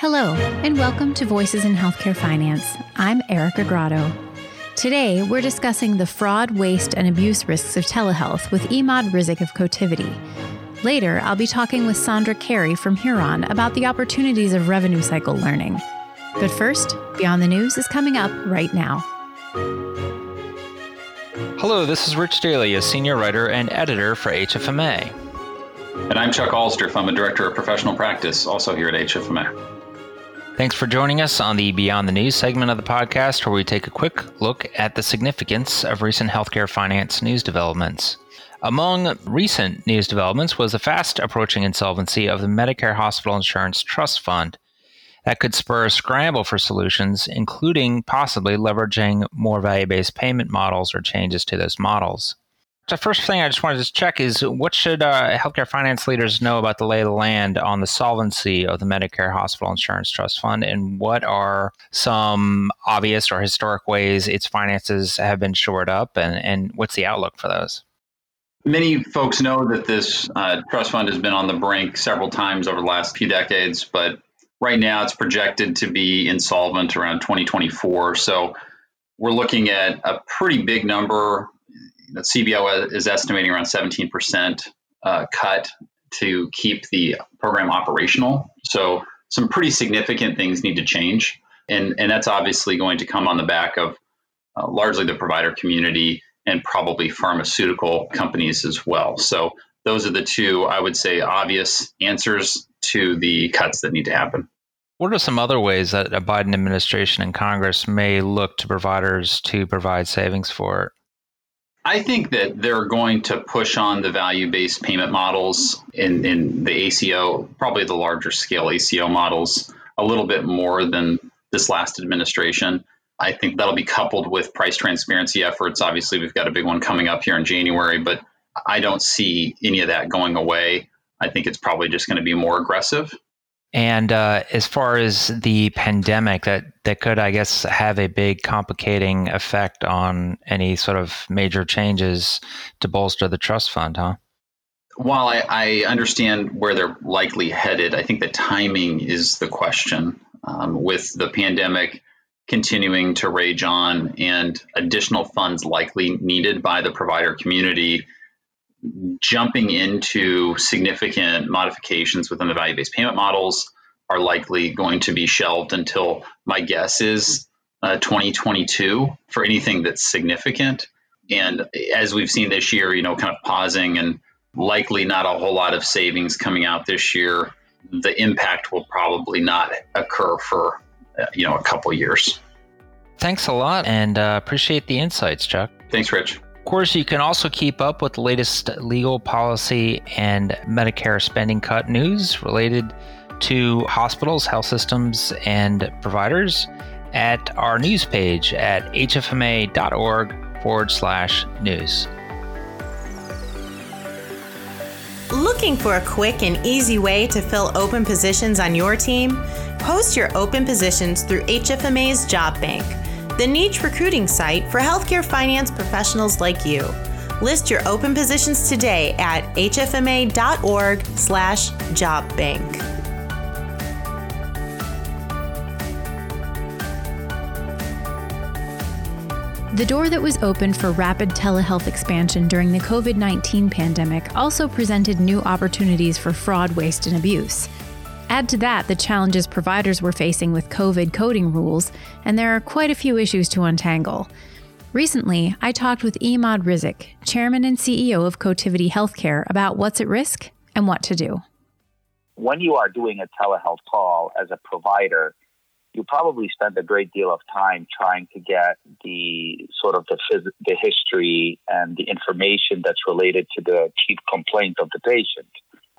Hello, and welcome to Voices in Healthcare Finance. I'm Erica Grotto. Today, we're discussing the fraud, waste, and abuse risks of telehealth with Emad Rizk of Cotiviti. Later, I'll be talking with Sandra Carey from Huron about the opportunities of revenue cycle learning. But first, Beyond the News is coming up right now. Hello, this is Rich Daly, a senior writer and editor for HFMA. And I'm Chuck Alsdorf. I'm a director of professional practice, also here at HFMA. Thanks for joining us on the Beyond the News segment of the podcast, where we take a quick look at the significance of recent healthcare finance news developments. Among recent news developments was the fast approaching insolvency of the Medicare Hospital Insurance Trust Fund. That could spur a scramble for solutions, including possibly leveraging more value based payment models or changes to those models. The first thing I just wanted to check is what should uh, healthcare finance leaders know about the lay of the land on the solvency of the Medicare Hospital Insurance Trust Fund, and what are some obvious or historic ways its finances have been shored up, and, and what's the outlook for those? Many folks know that this uh, trust fund has been on the brink several times over the last few decades, but right now it's projected to be insolvent around 2024. So we're looking at a pretty big number the CBO is estimating around 17% uh, cut to keep the program operational. So some pretty significant things need to change. And, and that's obviously going to come on the back of uh, largely the provider community and probably pharmaceutical companies as well. So those are the two, I would say, obvious answers to the cuts that need to happen. What are some other ways that a Biden administration and Congress may look to providers to provide savings for? I think that they're going to push on the value based payment models in, in the ACO, probably the larger scale ACO models, a little bit more than this last administration. I think that'll be coupled with price transparency efforts. Obviously, we've got a big one coming up here in January, but I don't see any of that going away. I think it's probably just going to be more aggressive. And uh, as far as the pandemic, that that could, I guess, have a big complicating effect on any sort of major changes to bolster the trust fund, huh? While I, I understand where they're likely headed, I think the timing is the question. Um, with the pandemic continuing to rage on and additional funds likely needed by the provider community, jumping into significant modifications within the value based payment models are likely going to be shelved until my guess is uh, 2022 for anything that's significant. And as we've seen this year, you know, kind of pausing and likely not a whole lot of savings coming out this year. The impact will probably not occur for, uh, you know, a couple years. Thanks a lot and uh, appreciate the insights, Chuck. Thanks, Rich. Of course, you can also keep up with the latest legal policy and Medicare spending cut news related to hospitals, health systems, and providers at our news page at hfma.org forward slash news. Looking for a quick and easy way to fill open positions on your team? Post your open positions through HFMA's Job Bank the niche recruiting site for healthcare finance professionals like you. List your open positions today at hfma.org/jobbank. The door that was opened for rapid telehealth expansion during the COVID 19 pandemic also presented new opportunities for fraud, waste, and abuse. Add to that the challenges providers were facing with COVID coding rules, and there are quite a few issues to untangle. Recently, I talked with Emad Rizk, chairman and CEO of Cotiviti Healthcare, about what's at risk and what to do. When you are doing a telehealth call as a provider, you probably spend a great deal of time trying to get the sort of the, phys- the history and the information that's related to the chief complaint of the patient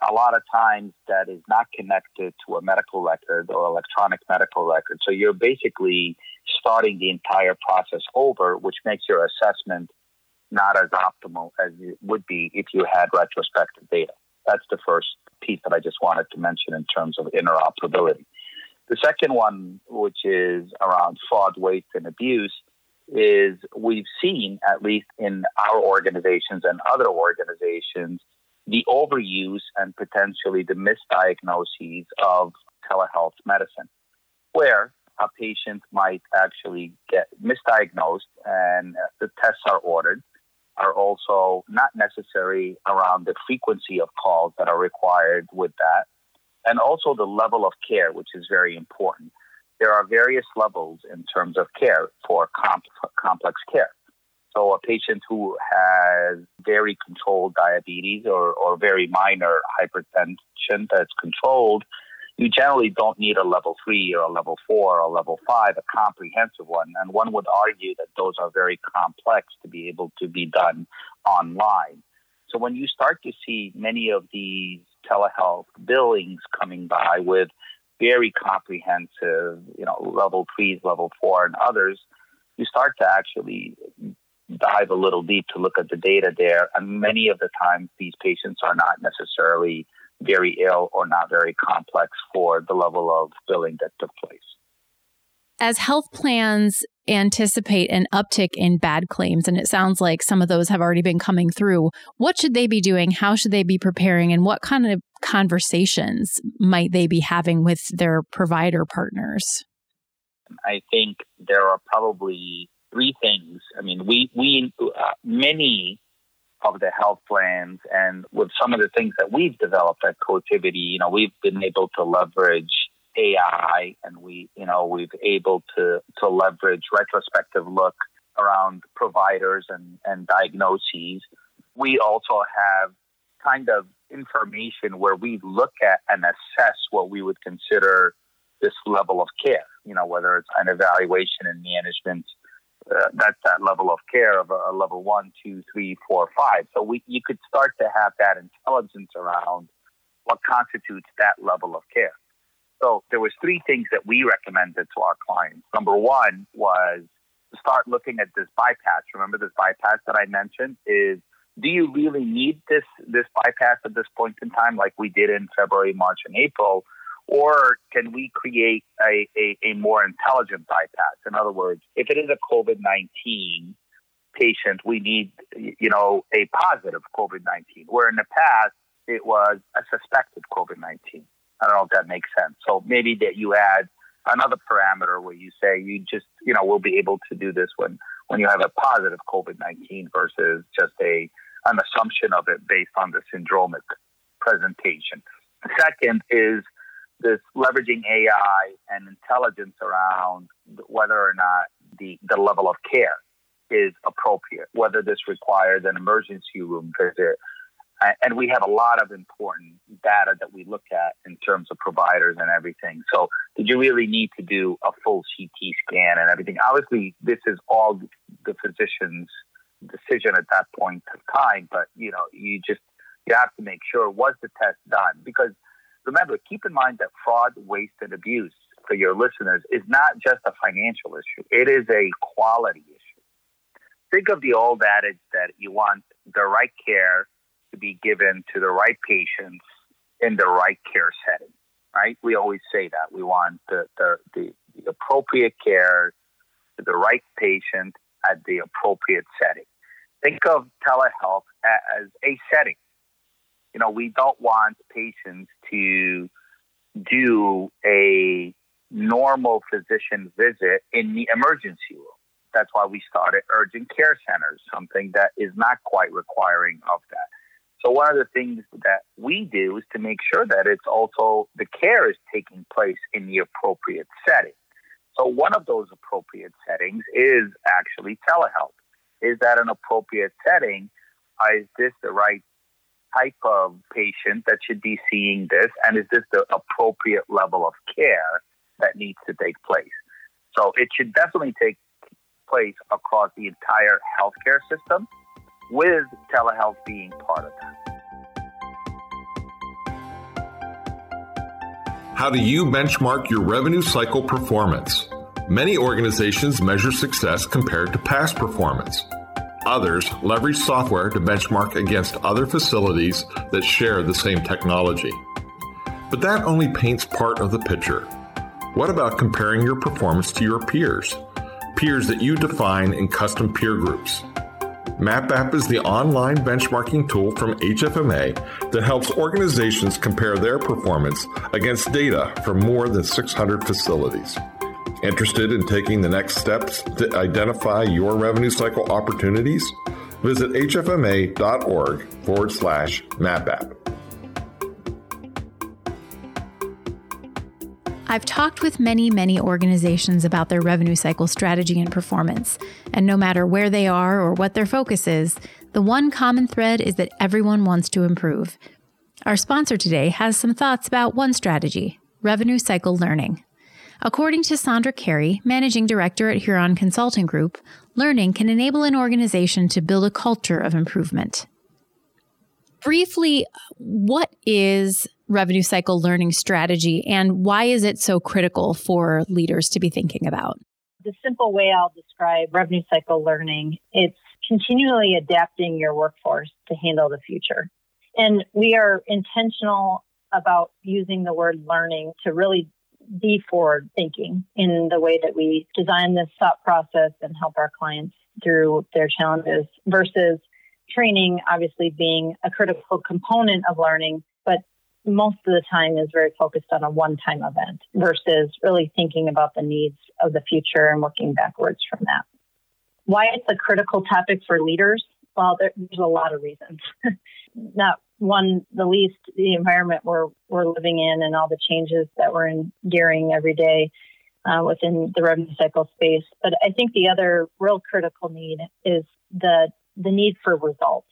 a lot of times that is not connected to a medical record or electronic medical record. So you're basically starting the entire process over, which makes your assessment not as optimal as it would be if you had retrospective data. That's the first piece that I just wanted to mention in terms of interoperability. The second one, which is around fraud, waste, and abuse, is we've seen, at least in our organizations and other organizations, the overuse and potentially the misdiagnoses of telehealth medicine, where a patient might actually get misdiagnosed and the tests are ordered are also not necessary around the frequency of calls that are required with that and also the level of care which is very important. There are various levels in terms of care for comp- complex care so a patient who has very controlled diabetes or, or very minor hypertension that's controlled you generally don't need a level three or a level four or a level five, a comprehensive one. And one would argue that those are very complex to be able to be done online. So when you start to see many of these telehealth billings coming by with very comprehensive, you know, level threes, level four, and others, you start to actually dive a little deep to look at the data there. And many of the times, these patients are not necessarily very ill or not very complex for the level of billing that took place. As health plans anticipate an uptick in bad claims, and it sounds like some of those have already been coming through, what should they be doing? How should they be preparing? And what kind of conversations might they be having with their provider partners? I think there are probably three things. I mean, we, we uh, many of the health plans and with some of the things that we've developed at Cotiviti, you know, we've been able to leverage AI and we, you know, we've able to, to leverage retrospective look around providers and, and diagnoses. We also have kind of information where we look at and assess what we would consider this level of care, you know, whether it's an evaluation and management uh, that's that level of care of a, a, level one, two, three, four, five. So we you could start to have that intelligence around what constitutes that level of care. So there was three things that we recommended to our clients. Number one was to start looking at this bypass. Remember this bypass that I mentioned is do you really need this this bypass at this point in time like we did in February, March, and April? Or can we create a, a, a more intelligent bypass? In other words, if it is a COVID 19 patient, we need, you know, a positive COVID 19, where in the past it was a suspected COVID 19. I don't know if that makes sense. So maybe that you add another parameter where you say you just, you know, we'll be able to do this when, when you have a positive COVID 19 versus just a, an assumption of it based on the syndromic presentation. Second is this leveraging AI and intelligence around whether or not the, the level of care is appropriate, whether this requires an emergency room visit. And we have a lot of important data that we look at in terms of providers and everything. So, did you really need to do a full CT scan and everything? Obviously, this is all the physician's decision at that point of time, but you know, you just you have to make sure was the test done because remember, keep in mind that fraud, waste, and abuse for your listeners is not just a financial issue, it is a quality issue. Think of the old adage that you want the right care to be given to the right patients in the right care setting, right? We always say that. We want the, the, the, the appropriate care to the right patient at the appropriate setting. Think of telehealth as a setting you know, we don't want patients to do a normal physician visit in the emergency room. That's why we started urgent care centers, something that is not quite requiring of that. So one of the things that we do is to make sure that it's also the care is taking place in the appropriate setting. So one of those appropriate settings is actually telehealth. Is that an appropriate setting? Is this the right type of patient that should be seeing this, and is this the appropriate level of care that needs to take place? So it should definitely take place across the entire healthcare system, with telehealth being part of that. How do you benchmark your revenue cycle performance? Many organizations measure success compared to past performance. Others leverage software to benchmark against other facilities that share the same technology. But that only paints part of the picture. What about comparing your performance to your peers? Peers that you define in custom peer groups. MapApp is the online benchmarking tool from HFMA that helps organizations compare their performance against data from more than 600 facilities. Interested in taking the next steps to identify your revenue cycle opportunities? Visit hfma.org forward slash MapApp. I've talked with many, many organizations about their revenue cycle strategy and performance, and no matter where they are or what their focus is, the one common thread is that everyone wants to improve. Our sponsor today has some thoughts about one strategy revenue cycle learning. According to Sandra Carey, Managing Director at Huron Consulting Group, learning can enable an organization to build a culture of improvement. Briefly, what is revenue cycle learning strategy and why is it so critical for leaders to be thinking about? The simple way I'll describe revenue cycle learning, it's continually adapting your workforce to handle the future. And we are intentional about using the word learning to really be forward thinking in the way that we design this thought process and help our clients through their challenges versus training obviously being a critical component of learning, but most of the time is very focused on a one time event versus really thinking about the needs of the future and working backwards from that. Why it's a critical topic for leaders? Well, there's a lot of reasons. Not one, the least, the environment we're, we're living in and all the changes that we're enduring every day uh, within the revenue cycle space. But I think the other real critical need is the the need for results.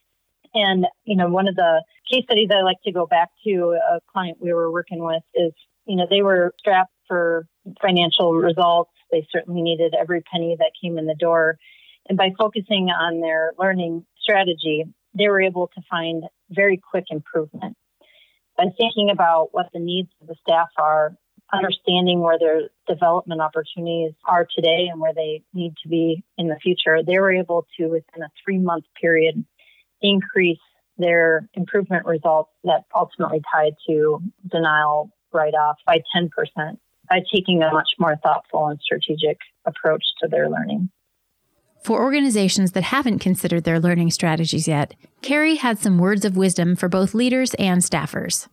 And, you know, one of the case studies I like to go back to a client we were working with is, you know, they were strapped for financial results. They certainly needed every penny that came in the door. And by focusing on their learning strategy, they were able to find very quick improvement. By thinking about what the needs of the staff are, understanding where their development opportunities are today and where they need to be in the future, they were able to, within a three month period, increase their improvement results that ultimately tied to denial write off by 10% by taking a much more thoughtful and strategic approach to their learning. For organizations that haven't considered their learning strategies yet, Carey had some words of wisdom for both leaders and staffers.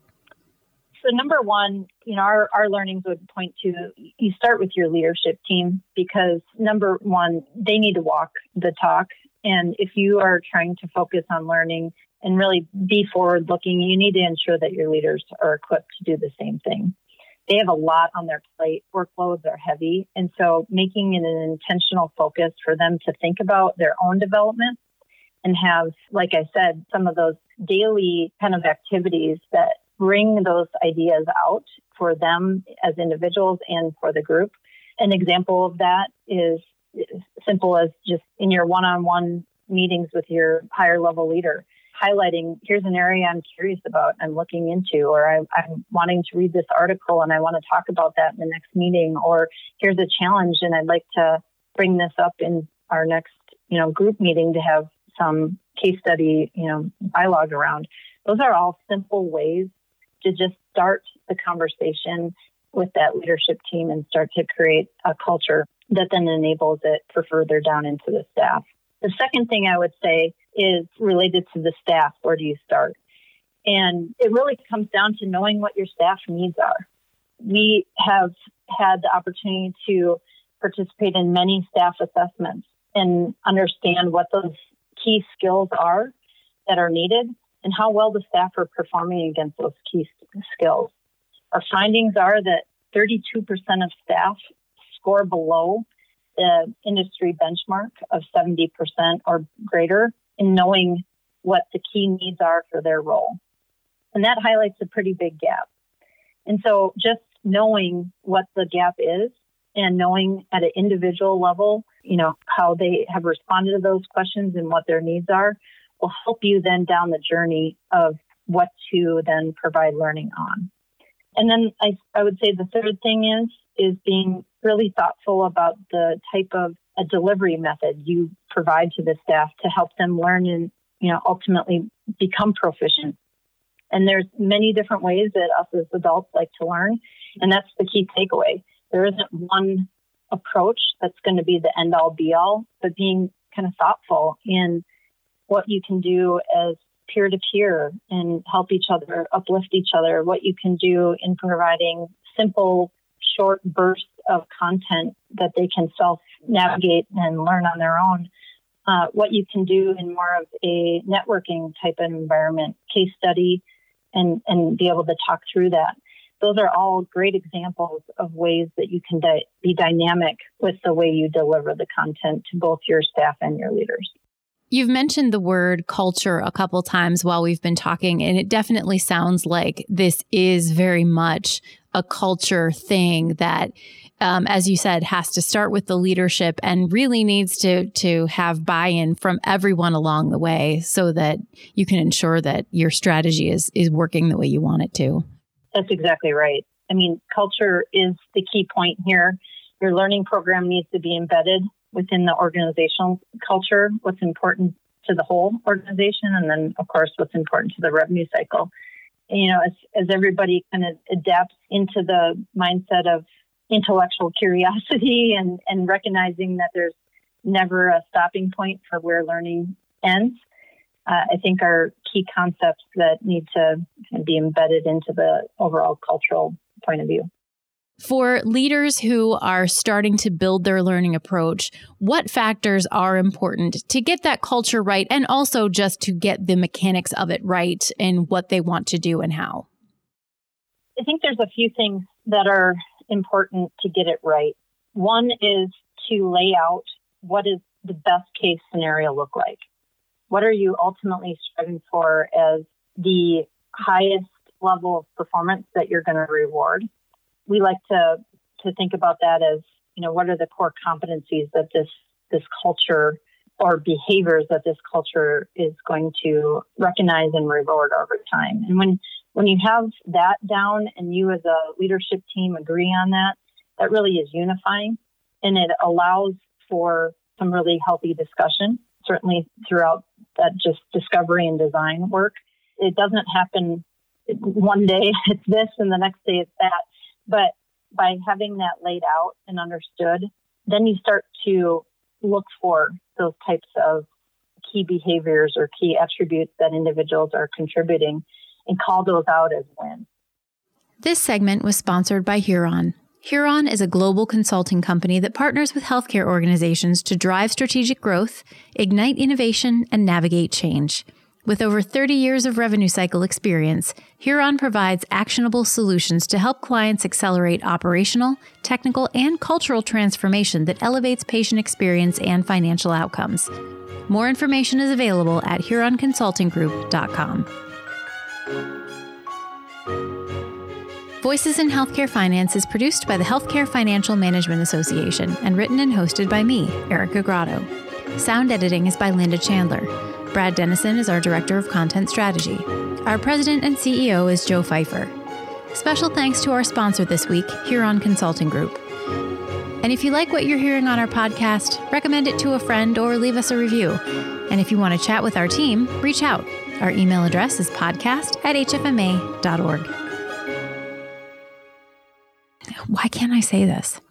So, number one, you know, our, our learnings would point to you start with your leadership team because number one, they need to walk the talk and if you are trying to focus on learning and really be forward looking, you need to ensure that your leaders are equipped to do the same thing. They have a lot on their plate. Workloads are heavy. And so making it an intentional focus for them to think about their own development and have, like I said, some of those daily kind of activities that bring those ideas out for them as individuals and for the group. An example of that is simple as just in your one-on-one meetings with your higher level leader highlighting here's an area i'm curious about i'm looking into or I, i'm wanting to read this article and i want to talk about that in the next meeting or here's a challenge and i'd like to bring this up in our next you know group meeting to have some case study you know dialogue around those are all simple ways to just start the conversation with that leadership team and start to create a culture that then enables it for further down into the staff. The second thing I would say is related to the staff. Where do you start? And it really comes down to knowing what your staff needs are. We have had the opportunity to participate in many staff assessments and understand what those key skills are that are needed and how well the staff are performing against those key skills. Our findings are that 32% of staff score below the industry benchmark of 70% or greater in knowing what the key needs are for their role. And that highlights a pretty big gap. And so just knowing what the gap is and knowing at an individual level, you know, how they have responded to those questions and what their needs are will help you then down the journey of what to then provide learning on. And then I, I would say the third thing is is being really thoughtful about the type of a delivery method you provide to the staff to help them learn and you know ultimately become proficient. And there's many different ways that us as adults like to learn, and that's the key takeaway. There isn't one approach that's going to be the end all be all, but being kind of thoughtful in what you can do as peer to peer and help each other, uplift each other, what you can do in providing simple, short bursts of content that they can self navigate and learn on their own. Uh, what you can do in more of a networking type of environment, case study, and, and be able to talk through that. Those are all great examples of ways that you can di- be dynamic with the way you deliver the content to both your staff and your leaders. You've mentioned the word culture a couple times while we've been talking, and it definitely sounds like this is very much a culture thing that, um, as you said, has to start with the leadership and really needs to to have buy-in from everyone along the way, so that you can ensure that your strategy is is working the way you want it to. That's exactly right. I mean, culture is the key point here. Your learning program needs to be embedded within the organizational culture, what's important to the whole organization, and then, of course, what's important to the revenue cycle. You know, as, as everybody kind of adapts into the mindset of intellectual curiosity and, and recognizing that there's never a stopping point for where learning ends, uh, I think are key concepts that need to be embedded into the overall cultural point of view. For leaders who are starting to build their learning approach, what factors are important to get that culture right and also just to get the mechanics of it right and what they want to do and how? I think there's a few things that are important to get it right. One is to lay out what does the best case scenario look like? What are you ultimately striving for as the highest level of performance that you're going to reward? We like to to think about that as you know what are the core competencies that this this culture or behaviors that this culture is going to recognize and reward over time. And when when you have that down and you as a leadership team agree on that, that really is unifying and it allows for some really healthy discussion, certainly throughout that just discovery and design work. It doesn't happen one day it's this and the next day it's that. But by having that laid out and understood, then you start to look for those types of key behaviors or key attributes that individuals are contributing and call those out as wins. This segment was sponsored by Huron. Huron is a global consulting company that partners with healthcare organizations to drive strategic growth, ignite innovation, and navigate change. With over 30 years of revenue cycle experience, Huron provides actionable solutions to help clients accelerate operational, technical, and cultural transformation that elevates patient experience and financial outcomes. More information is available at huronconsultinggroup.com. Voices in Healthcare Finance is produced by the Healthcare Financial Management Association and written and hosted by me, Erica Grotto. Sound editing is by Linda Chandler. Brad Dennison is our Director of Content Strategy. Our President and CEO is Joe Fifer. Special thanks to our sponsor this week, Huron Consulting Group. And if you like what you're hearing on our podcast, recommend it to a friend or leave us a review. And if you want to chat with our team, reach out. Our email address is podcast at hfma.org. Why can't I say this?